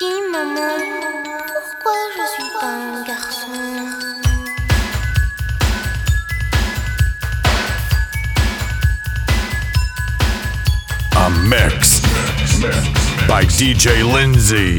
Dis maman, pourquoi je suis pas un garçon A mix by DJ Lindsay.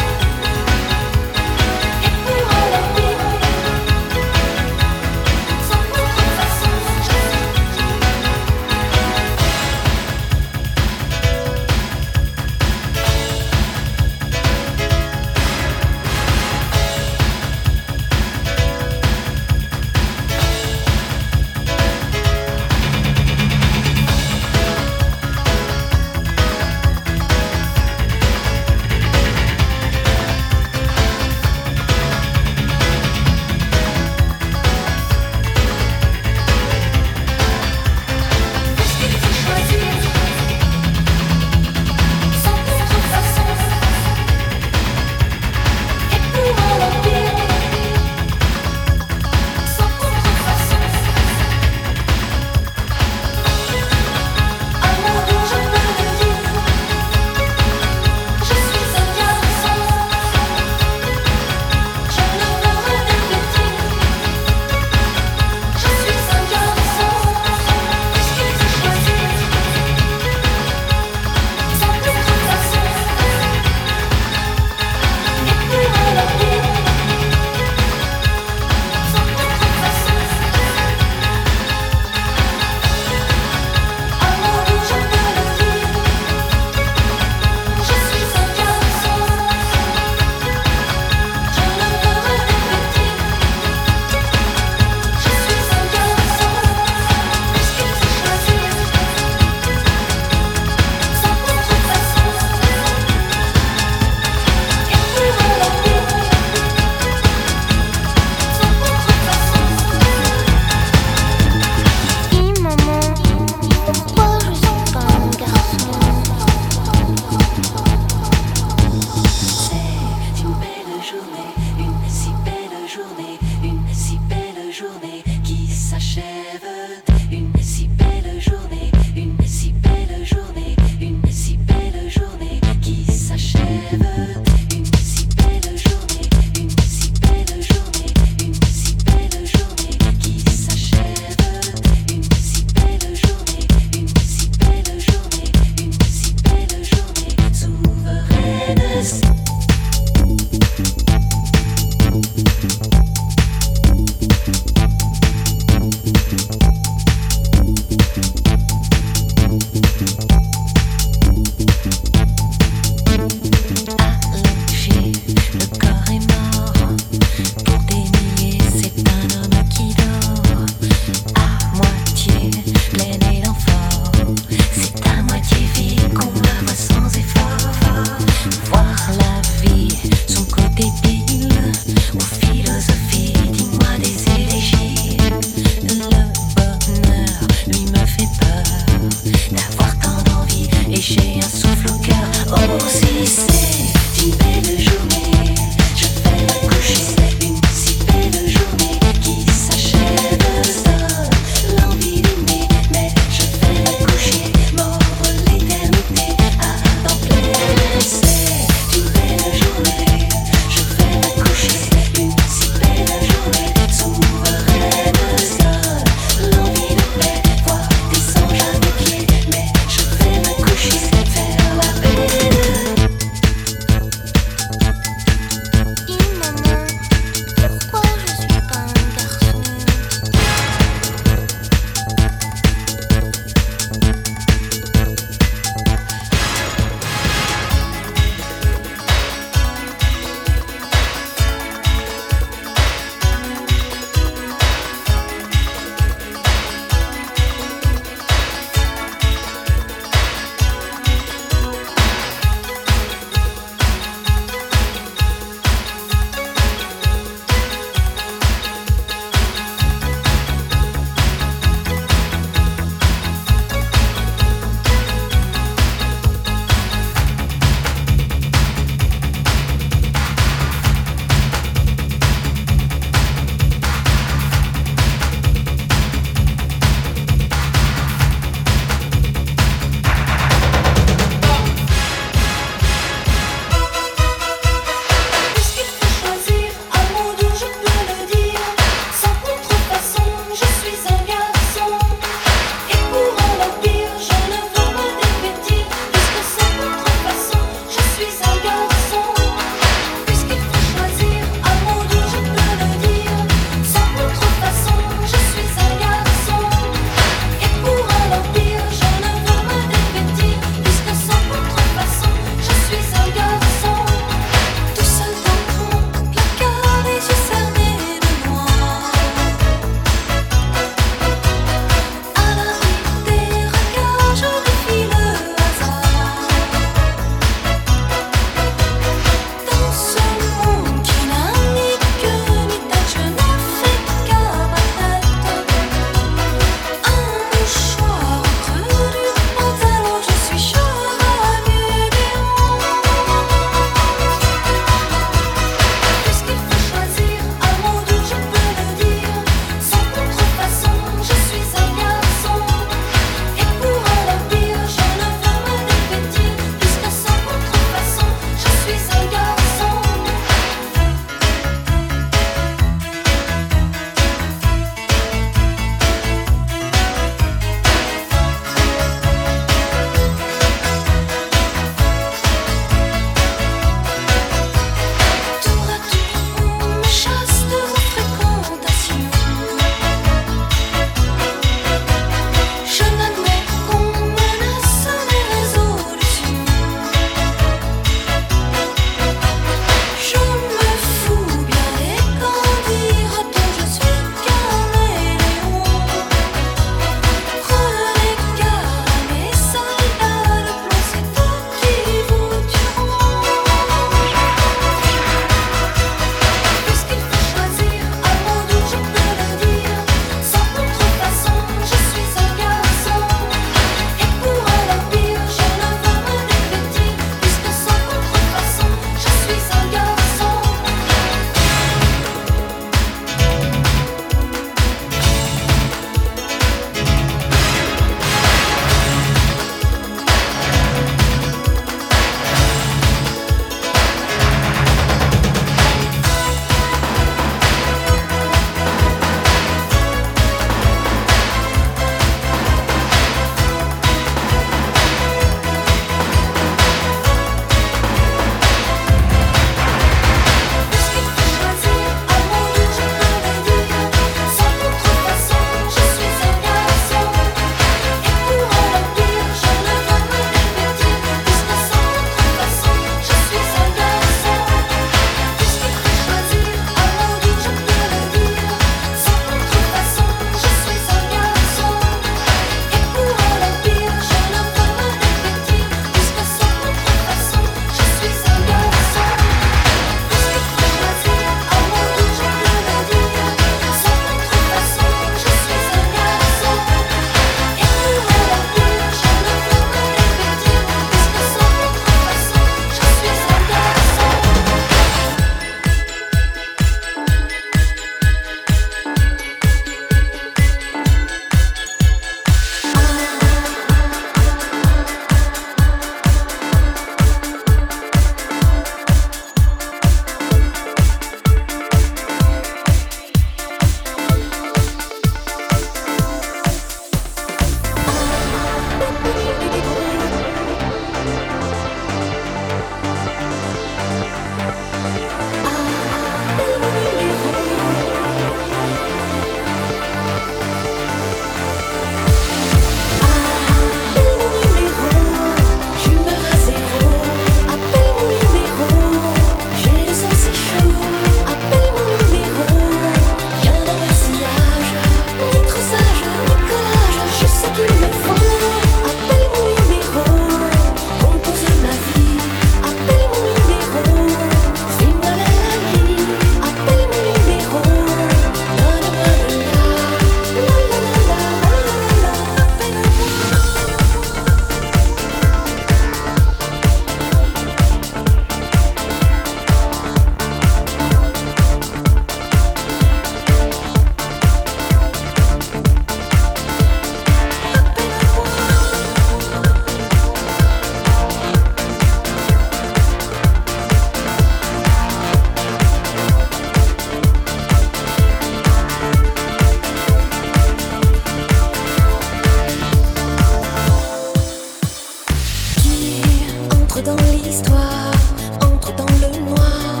dans l'histoire, entre dans le noir,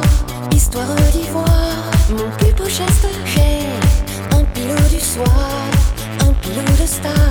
histoire d'ivoire. Mon plus beau geste, j'ai un pilot du soir, un pilot de star.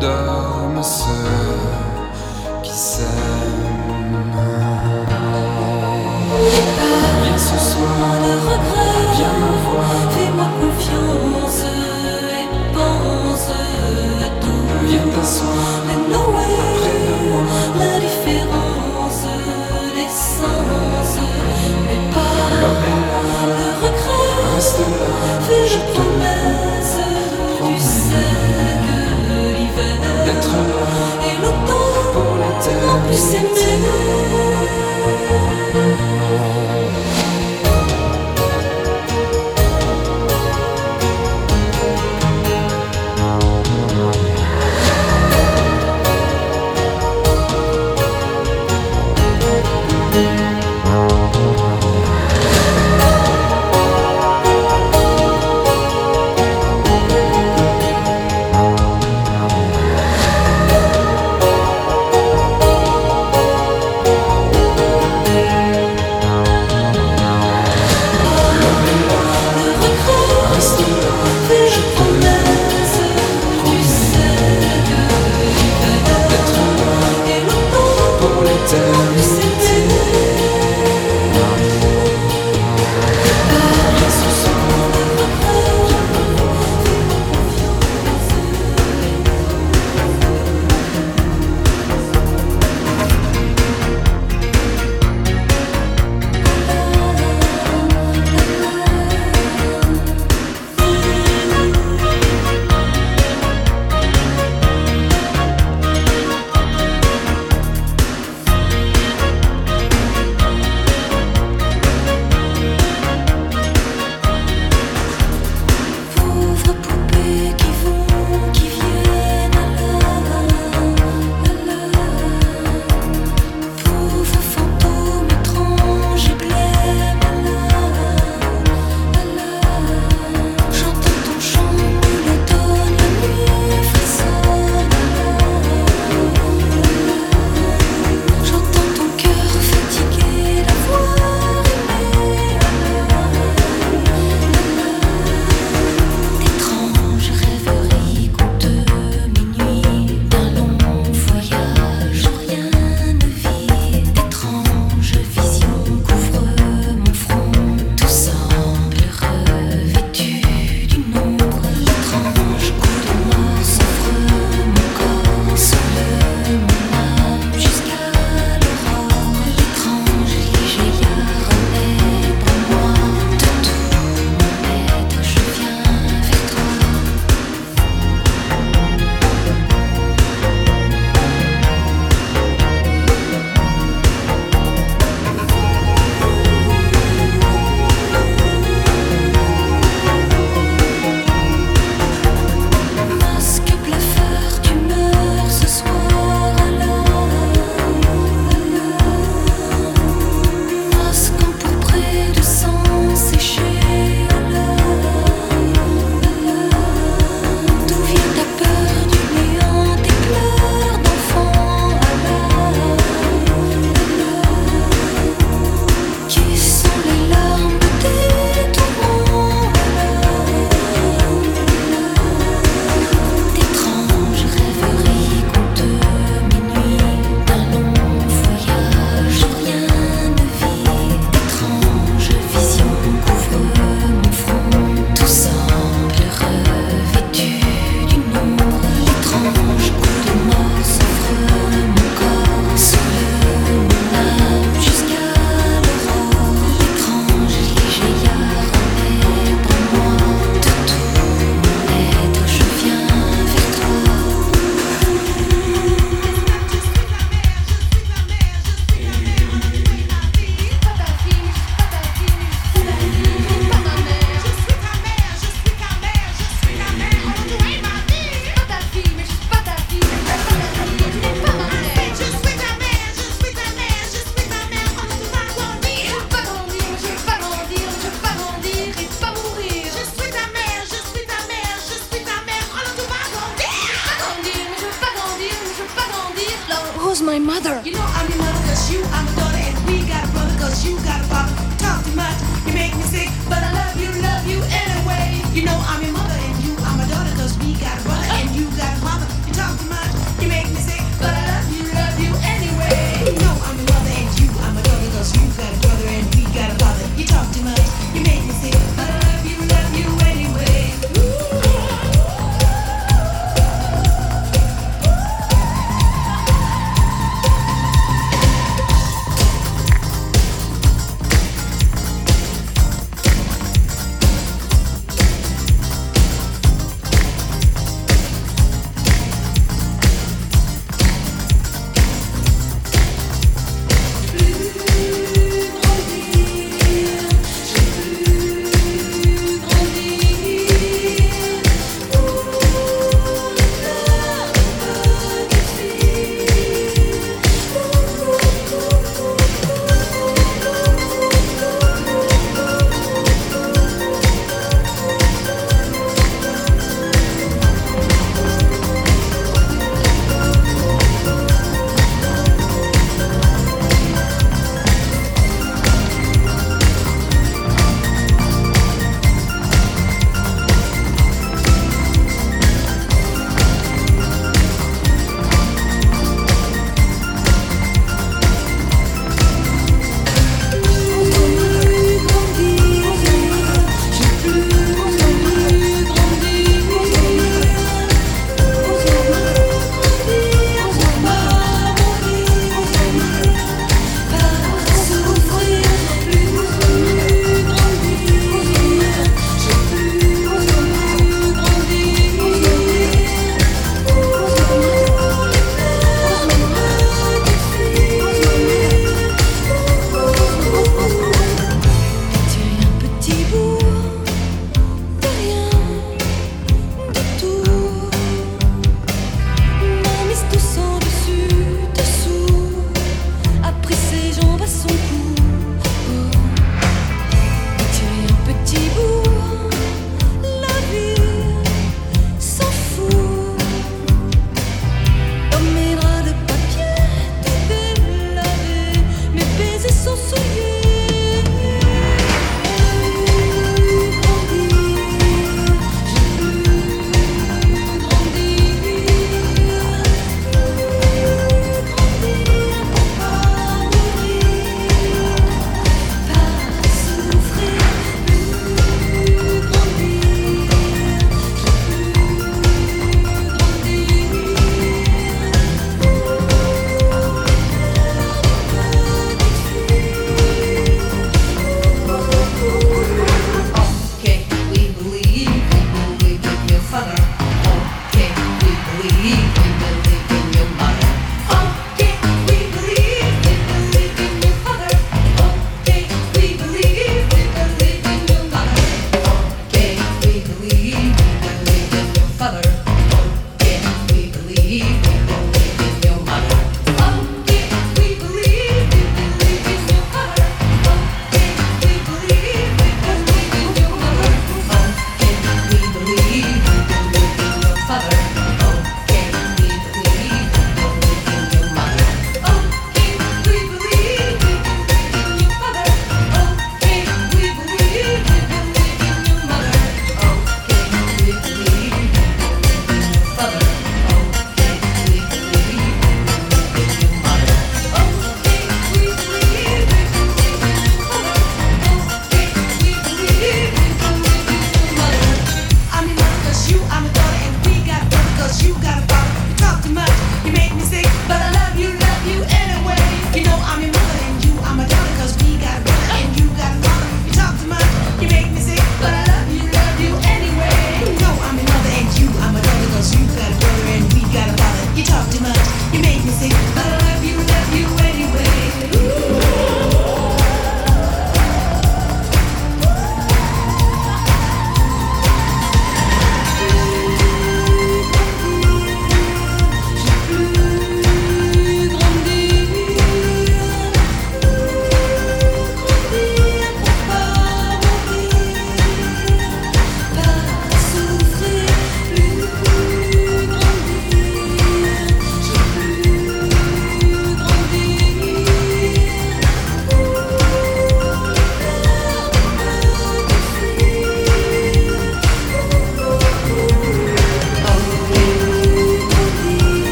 d'hommes ceux qui s'aiment. Viens ce soir, de regrets, viens me fais-moi confiance et pense à tout. Viens t'asseoir, mais no près de moi, la l'essence, mais pas le regret. Reste là, je te mène. Listen to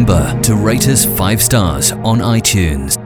Remember to rate us 5 stars on iTunes.